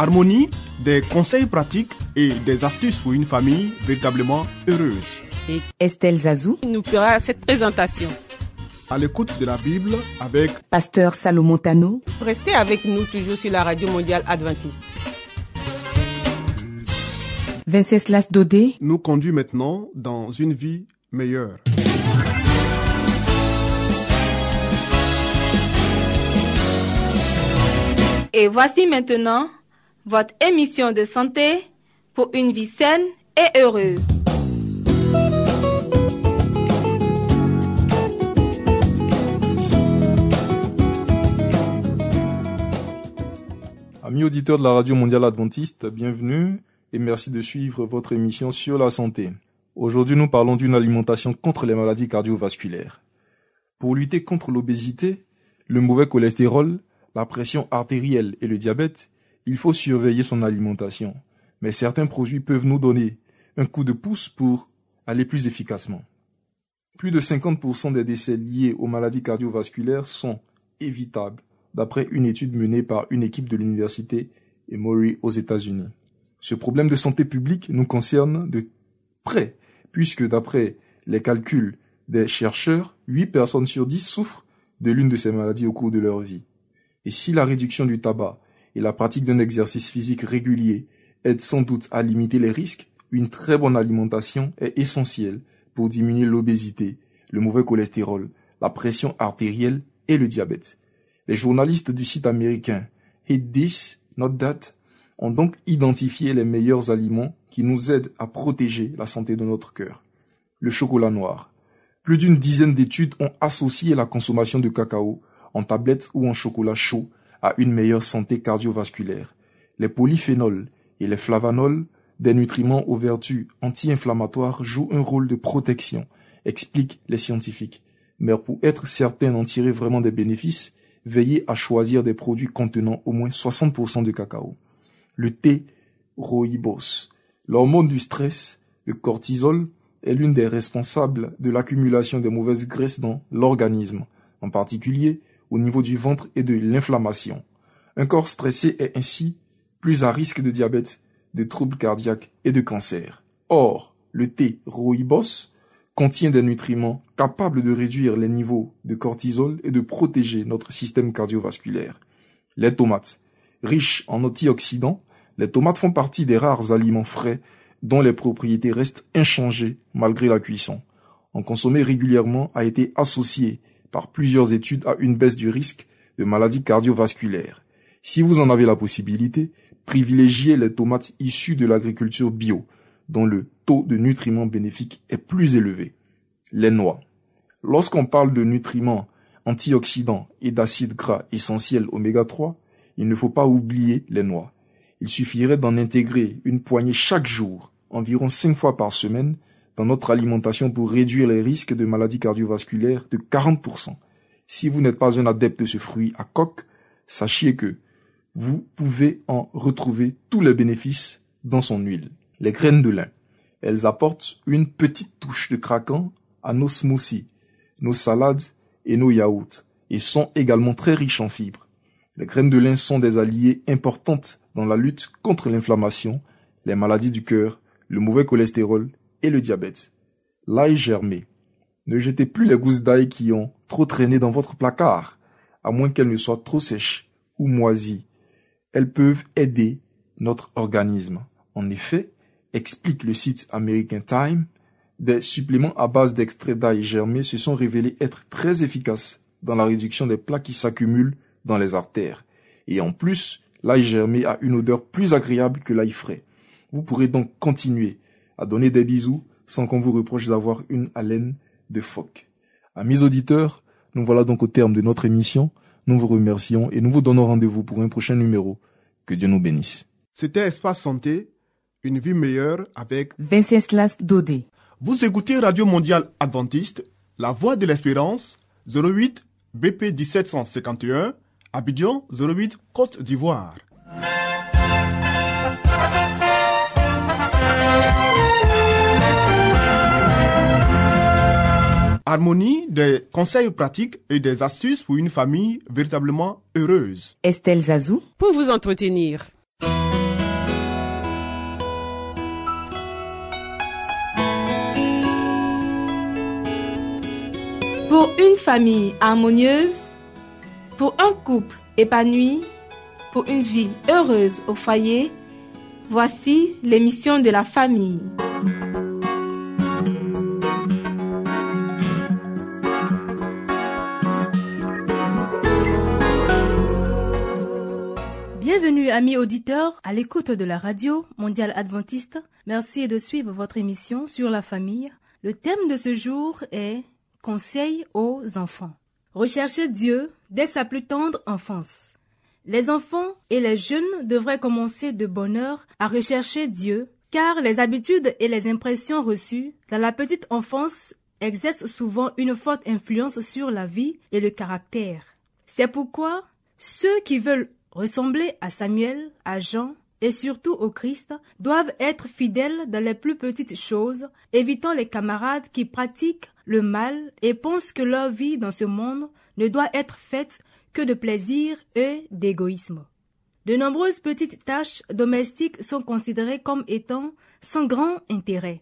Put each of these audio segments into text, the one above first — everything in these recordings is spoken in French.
Harmonie, des conseils pratiques et des astuces pour une famille véritablement heureuse. Estelle Zazou, il nous fera cette présentation. À l'écoute de la Bible avec Pasteur Salomon Tano, Restez avec nous toujours sur la radio mondiale adventiste. Venceslas Dodé, nous conduit maintenant dans une vie meilleure. Et voici maintenant votre émission de santé pour une vie saine et heureuse. Amis auditeurs de la Radio Mondiale Adventiste, bienvenue et merci de suivre votre émission sur la santé. Aujourd'hui, nous parlons d'une alimentation contre les maladies cardiovasculaires. Pour lutter contre l'obésité, le mauvais cholestérol, la pression artérielle et le diabète, il faut surveiller son alimentation. Mais certains produits peuvent nous donner un coup de pouce pour aller plus efficacement. Plus de 50% des décès liés aux maladies cardiovasculaires sont évitables d'après une étude menée par une équipe de l'université Emory aux États-Unis. Ce problème de santé publique nous concerne de près, puisque d'après les calculs des chercheurs, 8 personnes sur 10 souffrent de l'une de ces maladies au cours de leur vie. Et si la réduction du tabac et la pratique d'un exercice physique régulier aident sans doute à limiter les risques, une très bonne alimentation est essentielle pour diminuer l'obésité, le mauvais cholestérol, la pression artérielle et le diabète. Les journalistes du site américain Hit This, Not That ont donc identifié les meilleurs aliments qui nous aident à protéger la santé de notre cœur. Le chocolat noir. Plus d'une dizaine d'études ont associé la consommation de cacao en tablettes ou en chocolat chaud à une meilleure santé cardiovasculaire. Les polyphénols et les flavanols, des nutriments aux vertus anti-inflammatoires, jouent un rôle de protection, expliquent les scientifiques. Mais pour être certain d'en tirer vraiment des bénéfices, veillez à choisir des produits contenant au moins 60% de cacao. Le thé rooibos. L'hormone du stress, le cortisol, est l'une des responsables de l'accumulation des mauvaises graisses dans l'organisme, en particulier au niveau du ventre et de l'inflammation. Un corps stressé est ainsi plus à risque de diabète, de troubles cardiaques et de cancer. Or, le thé rooibos contient des nutriments capables de réduire les niveaux de cortisol et de protéger notre système cardiovasculaire. Les tomates. Riches en antioxydants, les tomates font partie des rares aliments frais dont les propriétés restent inchangées malgré la cuisson. En consommer régulièrement a été associé par plusieurs études à une baisse du risque de maladies cardiovasculaires. Si vous en avez la possibilité, privilégiez les tomates issues de l'agriculture bio, dont le taux de nutriments bénéfiques est plus élevé. Les noix. Lorsqu'on parle de nutriments antioxydants et d'acides gras essentiels oméga 3, il ne faut pas oublier les noix. Il suffirait d'en intégrer une poignée chaque jour, environ 5 fois par semaine, dans notre alimentation pour réduire les risques de maladies cardiovasculaires de 40%. Si vous n'êtes pas un adepte de ce fruit à coque, sachez que vous pouvez en retrouver tous les bénéfices dans son huile. Les graines de lin. Elles apportent une petite touche de craquant à nos smoothies, nos salades et nos yaourts et sont également très riches en fibres. Les graines de lin sont des alliés importantes dans la lutte contre l'inflammation, les maladies du cœur, le mauvais cholestérol et le diabète. L'ail germé. Ne jetez plus les gousses d'ail qui ont trop traîné dans votre placard, à moins qu'elles ne soient trop sèches ou moisies. Elles peuvent aider notre organisme. En effet, explique le site American Time, des suppléments à base d'extrait d'ail germé se sont révélés être très efficaces dans la réduction des plaques qui s'accumulent dans les artères. Et en plus, l'ail germé a une odeur plus agréable que l'ail frais. Vous pourrez donc continuer à donner des bisous sans qu'on vous reproche d'avoir une haleine de phoque. Amis auditeurs, nous voilà donc au terme de notre émission. Nous vous remercions et nous vous donnons rendez-vous pour un prochain numéro. Que Dieu nous bénisse. C'était Espace Santé, une vie meilleure avec Venceslas Dodé. Vous écoutez Radio Mondiale Adventiste, La Voix de l'Espérance, 08 BP 1751, Abidjan 08 Côte d'Ivoire. Harmonie, des conseils pratiques et des astuces pour une famille véritablement heureuse. Estelle Zazou. Pour vous entretenir. Pour une famille harmonieuse, pour un couple épanoui, pour une vie heureuse au foyer, voici l'émission de la famille. Bienvenue amis auditeurs à l'écoute de la radio mondiale adventiste. Merci de suivre votre émission sur la famille. Le thème de ce jour est Conseil aux enfants. Recherchez Dieu dès sa plus tendre enfance. Les enfants et les jeunes devraient commencer de bonne heure à rechercher Dieu, car les habitudes et les impressions reçues dans la petite enfance exercent souvent une forte influence sur la vie et le caractère. C'est pourquoi ceux qui veulent ressembler à Samuel, à Jean et surtout au Christ doivent être fidèles dans les plus petites choses, évitant les camarades qui pratiquent le mal et pensent que leur vie dans ce monde ne doit être faite que de plaisir et d'égoïsme. De nombreuses petites tâches domestiques sont considérées comme étant sans grand intérêt.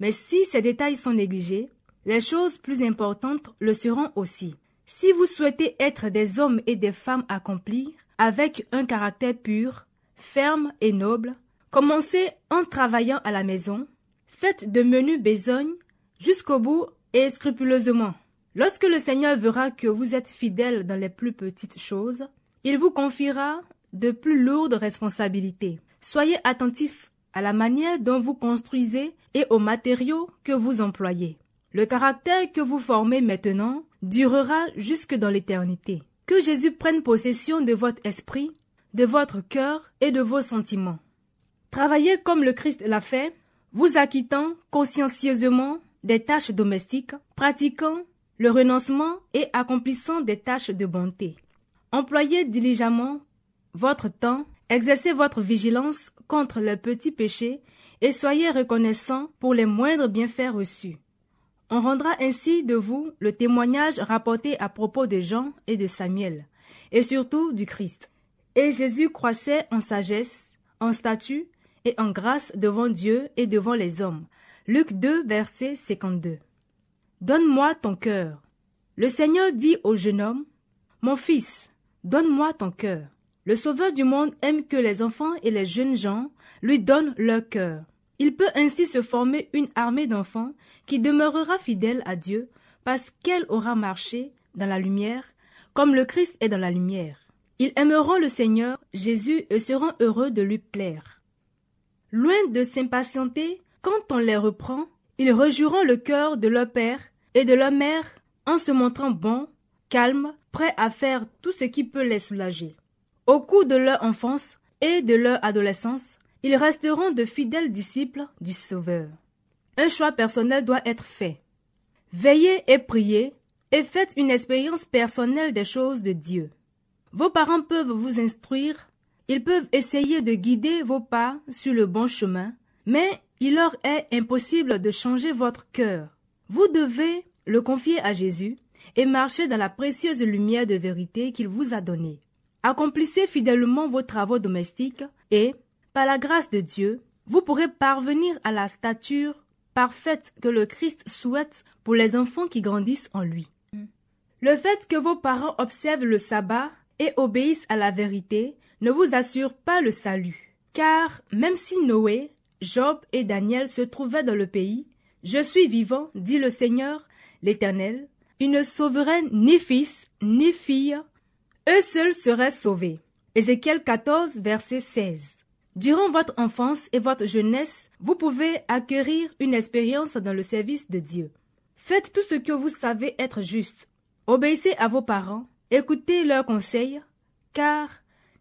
Mais si ces détails sont négligés, les choses plus importantes le seront aussi. Si vous souhaitez être des hommes et des femmes accomplis, avec un caractère pur, ferme et noble, commencez en travaillant à la maison, faites de menus besognes jusqu'au bout et scrupuleusement. Lorsque le Seigneur verra que vous êtes fidèles dans les plus petites choses, il vous confiera de plus lourdes responsabilités. Soyez attentifs à la manière dont vous construisez et aux matériaux que vous employez. Le caractère que vous formez maintenant durera jusque dans l'éternité. Que Jésus prenne possession de votre esprit, de votre cœur et de vos sentiments. Travaillez comme le Christ l'a fait, vous acquittant consciencieusement des tâches domestiques, pratiquant le renoncement et accomplissant des tâches de bonté. Employez diligemment votre temps, exercez votre vigilance contre les petits péchés et soyez reconnaissant pour les moindres bienfaits reçus. On rendra ainsi de vous le témoignage rapporté à propos de Jean et de Samuel, et surtout du Christ. Et Jésus croissait en sagesse, en statut et en grâce devant Dieu et devant les hommes. Luc 2, verset 52. Donne-moi ton cœur. Le Seigneur dit au jeune homme, Mon fils, donne-moi ton cœur. Le Sauveur du monde aime que les enfants et les jeunes gens lui donnent leur cœur. Il peut ainsi se former une armée d'enfants qui demeurera fidèle à Dieu parce qu'elle aura marché dans la lumière comme le Christ est dans la lumière. Ils aimeront le Seigneur Jésus et seront heureux de lui plaire. Loin de s'impatienter quand on les reprend, ils rejoueront le cœur de leur père et de leur mère en se montrant bons, calmes, prêts à faire tout ce qui peut les soulager. Au cours de leur enfance et de leur adolescence, ils resteront de fidèles disciples du Sauveur. Un choix personnel doit être fait. Veillez et priez et faites une expérience personnelle des choses de Dieu. Vos parents peuvent vous instruire, ils peuvent essayer de guider vos pas sur le bon chemin, mais il leur est impossible de changer votre cœur. Vous devez le confier à Jésus et marcher dans la précieuse lumière de vérité qu'il vous a donnée. Accomplissez fidèlement vos travaux domestiques et, par la grâce de Dieu, vous pourrez parvenir à la stature parfaite que le Christ souhaite pour les enfants qui grandissent en lui. Le fait que vos parents observent le sabbat et obéissent à la vérité ne vous assure pas le salut. Car même si Noé, Job et Daniel se trouvaient dans le pays, je suis vivant, dit le Seigneur, l'Éternel, il ne sauverait ni fils ni fille, eux seuls seraient sauvés. Ézéchiel 14, verset 16. Durant votre enfance et votre jeunesse, vous pouvez acquérir une expérience dans le service de Dieu. Faites tout ce que vous savez être juste. Obéissez à vos parents, écoutez leurs conseils, car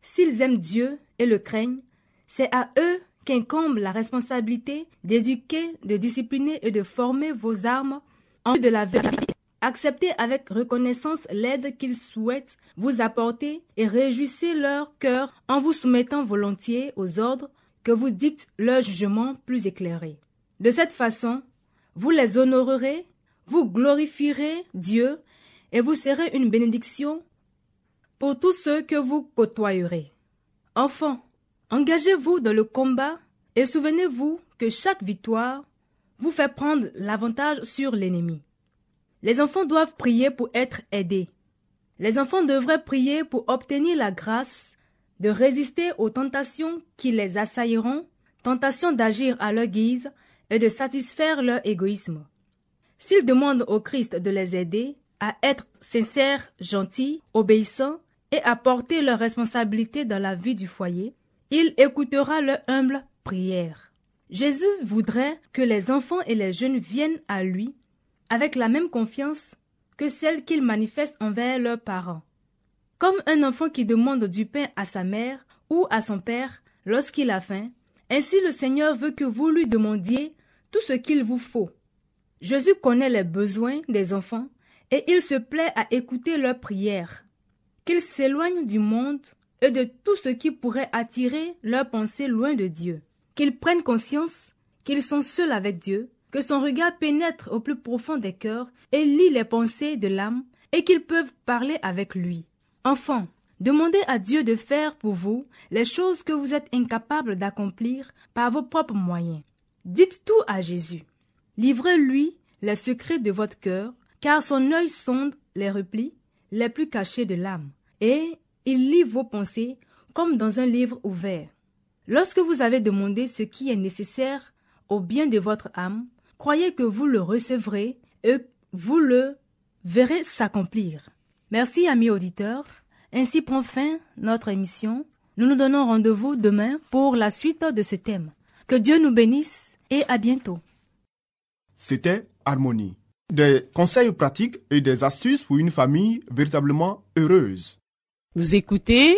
s'ils aiment Dieu et le craignent, c'est à eux qu'incombe la responsabilité d'éduquer, de discipliner et de former vos armes en vue de la vérité. Acceptez avec reconnaissance l'aide qu'ils souhaitent vous apporter et réjouissez leur cœur en vous soumettant volontiers aux ordres que vous dicte leur jugement plus éclairé. De cette façon, vous les honorerez, vous glorifierez Dieu et vous serez une bénédiction pour tous ceux que vous côtoyerez. Enfants, engagez-vous dans le combat et souvenez-vous que chaque victoire vous fait prendre l'avantage sur l'ennemi. Les enfants doivent prier pour être aidés. Les enfants devraient prier pour obtenir la grâce de résister aux tentations qui les assailleront, tentations d'agir à leur guise et de satisfaire leur égoïsme. S'ils demandent au Christ de les aider à être sincères, gentils, obéissants et à porter leurs responsabilités dans la vie du foyer, il écoutera leur humble prière. Jésus voudrait que les enfants et les jeunes viennent à lui avec la même confiance que celle qu'ils manifestent envers leurs parents. Comme un enfant qui demande du pain à sa mère ou à son père lorsqu'il a faim, ainsi le Seigneur veut que vous lui demandiez tout ce qu'il vous faut. Jésus connaît les besoins des enfants et il se plaît à écouter leurs prières. Qu'ils s'éloignent du monde et de tout ce qui pourrait attirer leurs pensées loin de Dieu. Qu'ils prennent conscience qu'ils sont seuls avec Dieu, son regard pénètre au plus profond des cœurs et lit les pensées de l'âme et qu'ils peuvent parler avec lui. Enfants, demandez à Dieu de faire pour vous les choses que vous êtes incapables d'accomplir par vos propres moyens. Dites tout à Jésus. Livrez-lui les secrets de votre cœur, car son œil sonde les replis les plus cachés de l'âme, et il lit vos pensées comme dans un livre ouvert. Lorsque vous avez demandé ce qui est nécessaire au bien de votre âme, croyez que vous le recevrez et vous le verrez s'accomplir. Merci amis auditeurs. Ainsi prend fin notre émission. Nous nous donnons rendez-vous demain pour la suite de ce thème. Que Dieu nous bénisse et à bientôt. C'était Harmonie. Des conseils pratiques et des astuces pour une famille véritablement heureuse. Vous écoutez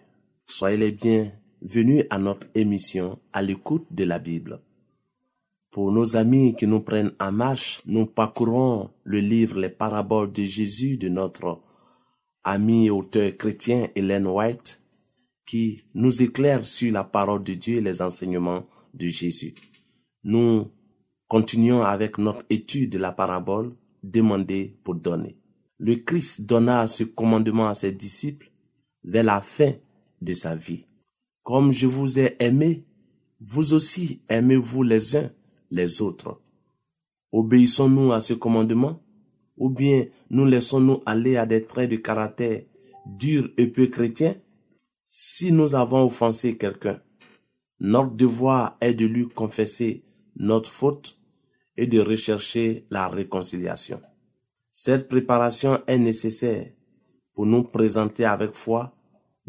Soyez les bienvenus à notre émission à l'écoute de la Bible. Pour nos amis qui nous prennent en marche, nous parcourons le livre Les paraboles de Jésus de notre ami auteur chrétien Hélène White qui nous éclaire sur la parole de Dieu et les enseignements de Jésus. Nous continuons avec notre étude de la parabole Demander pour donner. Le Christ donna ce commandement à ses disciples vers la fin de sa vie. Comme je vous ai aimé, vous aussi aimez-vous les uns les autres. Obéissons-nous à ce commandement? Ou bien nous laissons-nous aller à des traits de caractère durs et peu chrétiens? Si nous avons offensé quelqu'un, notre devoir est de lui confesser notre faute et de rechercher la réconciliation. Cette préparation est nécessaire pour nous présenter avec foi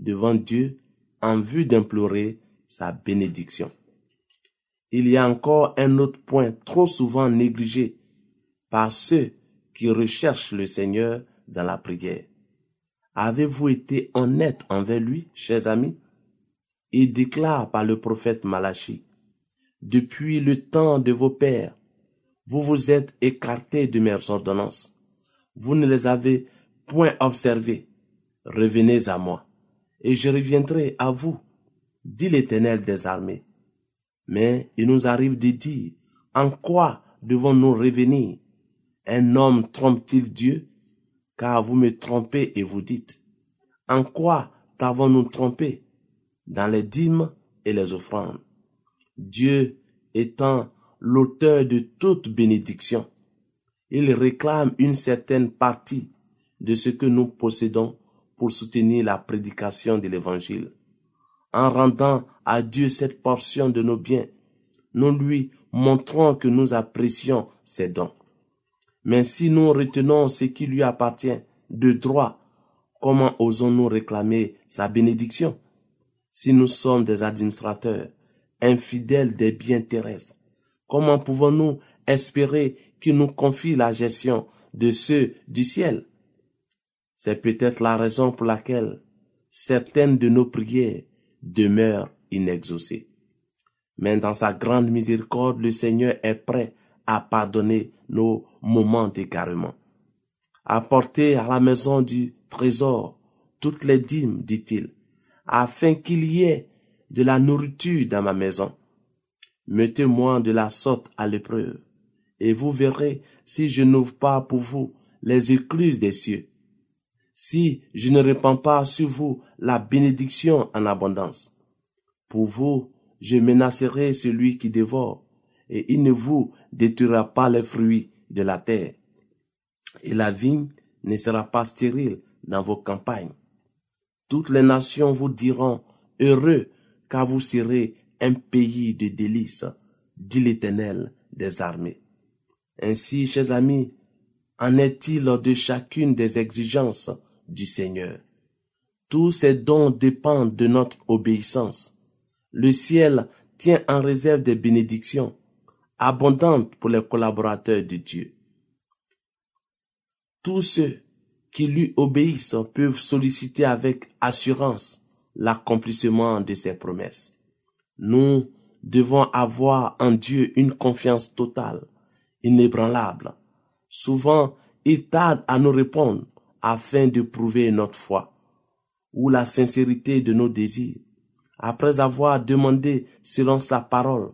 devant Dieu en vue d'implorer sa bénédiction. Il y a encore un autre point trop souvent négligé par ceux qui recherchent le Seigneur dans la prière. Avez-vous été honnête envers lui, chers amis? Il déclare par le prophète Malachi, Depuis le temps de vos pères, vous vous êtes écartés de mes ordonnances. Vous ne les avez point observées. Revenez à moi, et je reviendrai à vous, dit l'Éternel des armées. Mais il nous arrive de dire, en quoi devons-nous revenir? Un homme trompe-t-il Dieu? Car vous me trompez et vous dites, en quoi t'avons-nous trompé? Dans les dîmes et les offrandes. Dieu étant l'auteur de toute bénédiction, il réclame une certaine partie de ce que nous possédons pour soutenir la prédication de l'Évangile. En rendant à Dieu cette portion de nos biens, nous lui montrons que nous apprécions ses dons. Mais si nous retenons ce qui lui appartient de droit, comment osons-nous réclamer sa bénédiction? Si nous sommes des administrateurs, infidèles des biens terrestres, comment pouvons-nous espérer qu'il nous confie la gestion de ceux du ciel? C'est peut-être la raison pour laquelle certaines de nos prières demeurent inexaucées. Mais dans sa grande miséricorde, le Seigneur est prêt à pardonner nos moments d'égarement. Apportez à la maison du trésor toutes les dîmes, dit-il, afin qu'il y ait de la nourriture dans ma maison. Mettez-moi de la sorte à l'épreuve, et vous verrez si je n'ouvre pas pour vous les écluses des cieux, si je ne répands pas sur vous la bénédiction en abondance. Pour vous, je menacerai celui qui dévore, et il ne vous détruira pas les fruits de la terre. Et la vigne ne sera pas stérile dans vos campagnes. Toutes les nations vous diront heureux car vous serez un pays de délices, dit l'Éternel des armées. Ainsi, chers amis, en est-il de chacune des exigences du Seigneur? Tous ces dons dépendent de notre obéissance. Le ciel tient en réserve des bénédictions abondantes pour les collaborateurs de Dieu. Tous ceux qui lui obéissent peuvent solliciter avec assurance l'accomplissement de ses promesses. Nous devons avoir en Dieu une confiance totale, inébranlable. Souvent, il tarde à nous répondre afin de prouver notre foi ou la sincérité de nos désirs. Après avoir demandé selon sa parole,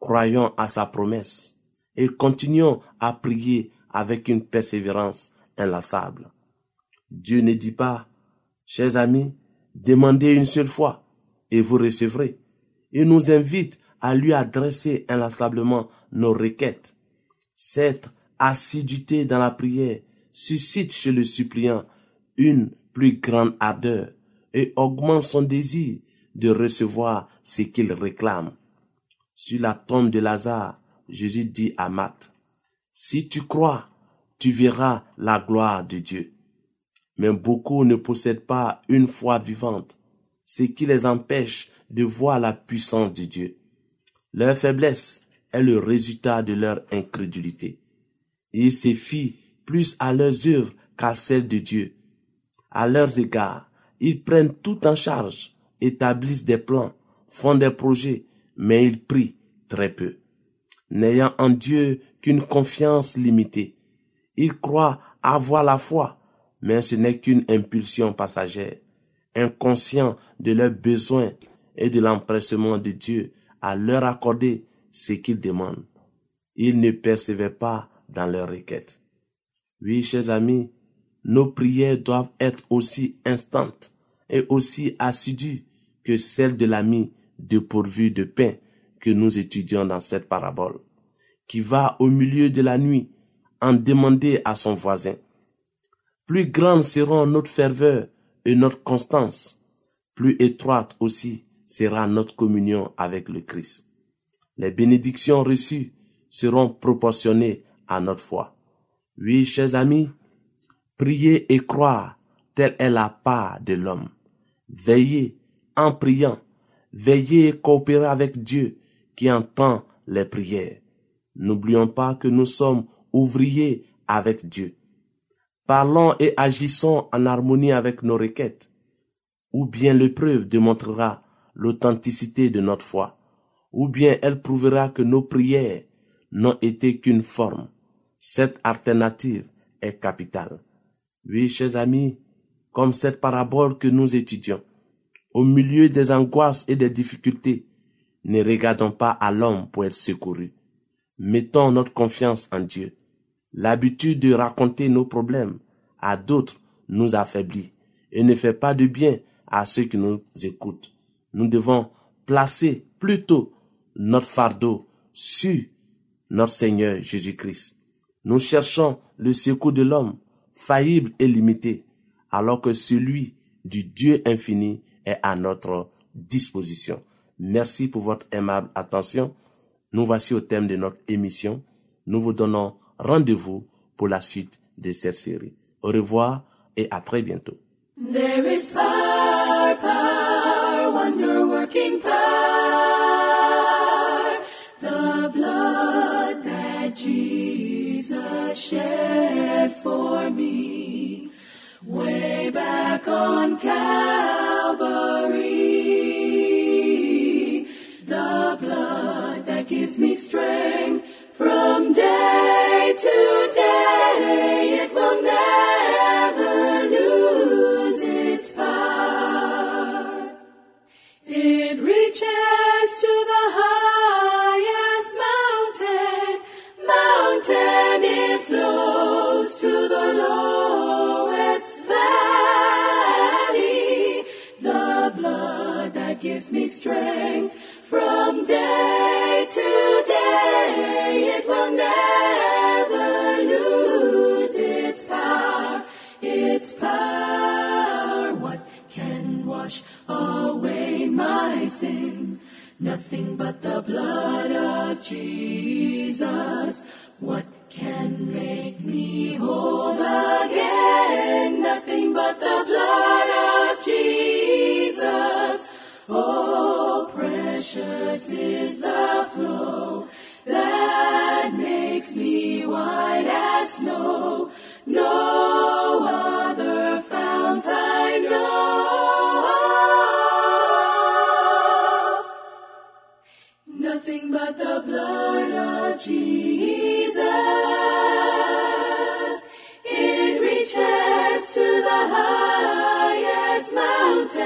croyons à sa promesse et continuons à prier avec une persévérance inlassable. Dieu ne dit pas, chers amis, demandez une seule fois et vous recevrez. Il nous invite à lui adresser inlassablement nos requêtes. Assiduité dans la prière suscite chez le suppliant une plus grande ardeur et augmente son désir de recevoir ce qu'il réclame. Sur la tombe de Lazare, Jésus dit à Marthe, Si tu crois, tu verras la gloire de Dieu. Mais beaucoup ne possèdent pas une foi vivante, ce qui les empêche de voir la puissance de Dieu. Leur faiblesse est le résultat de leur incrédulité. Ils se fient plus à leurs œuvres qu'à celles de Dieu. À leurs égards, ils prennent tout en charge, établissent des plans, font des projets, mais ils prient très peu. N'ayant en Dieu qu'une confiance limitée, ils croient avoir la foi, mais ce n'est qu'une impulsion passagère, inconscient de leurs besoins et de l'empressement de Dieu à leur accorder ce qu'ils demandent. Ils ne percevaient pas dans leurs requêtes. Oui, chers amis, nos prières doivent être aussi instantes et aussi assidues que celles de l'ami dépourvu de pain que nous étudions dans cette parabole, qui va au milieu de la nuit en demander à son voisin. Plus grandes seront notre ferveur et notre constance, plus étroite aussi sera notre communion avec le Christ. Les bénédictions reçues seront proportionnées à notre foi. Oui, chers amis, priez et croire, telle est la part de l'homme. Veillez en priant, veillez et coopérez avec Dieu qui entend les prières. N'oublions pas que nous sommes ouvriers avec Dieu. Parlons et agissons en harmonie avec nos requêtes, ou bien l'épreuve démontrera l'authenticité de notre foi, ou bien elle prouvera que nos prières n'ont été qu'une forme. Cette alternative est capitale. Oui, chers amis, comme cette parabole que nous étudions, au milieu des angoisses et des difficultés, Ne regardons pas à l'homme pour être secouru. Mettons notre confiance en Dieu. L'habitude de raconter nos problèmes à d'autres nous affaiblit et ne fait pas de bien à ceux qui nous écoutent. Nous devons placer plutôt notre fardeau sur notre Seigneur Jésus-Christ. Nous cherchons le secours de l'homme, faillible et limité, alors que celui du Dieu infini est à notre disposition. Merci pour votre aimable attention. Nous voici au thème de notre émission. Nous vous donnons rendez-vous pour la suite de cette série. Au revoir et à très bientôt. On Calvary. The blood that gives me strength from day wash away my sin? Nothing but the blood of Jesus. What can make me whole again? Nothing but the blood of Jesus. Oh, precious is the flow that makes me white as snow. No other Nothing but the blood of Jesus. It reaches to the highest mountain.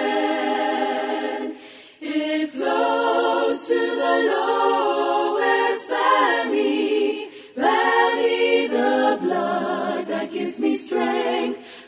It flows to the lowest valley. Valley, the blood that gives me strength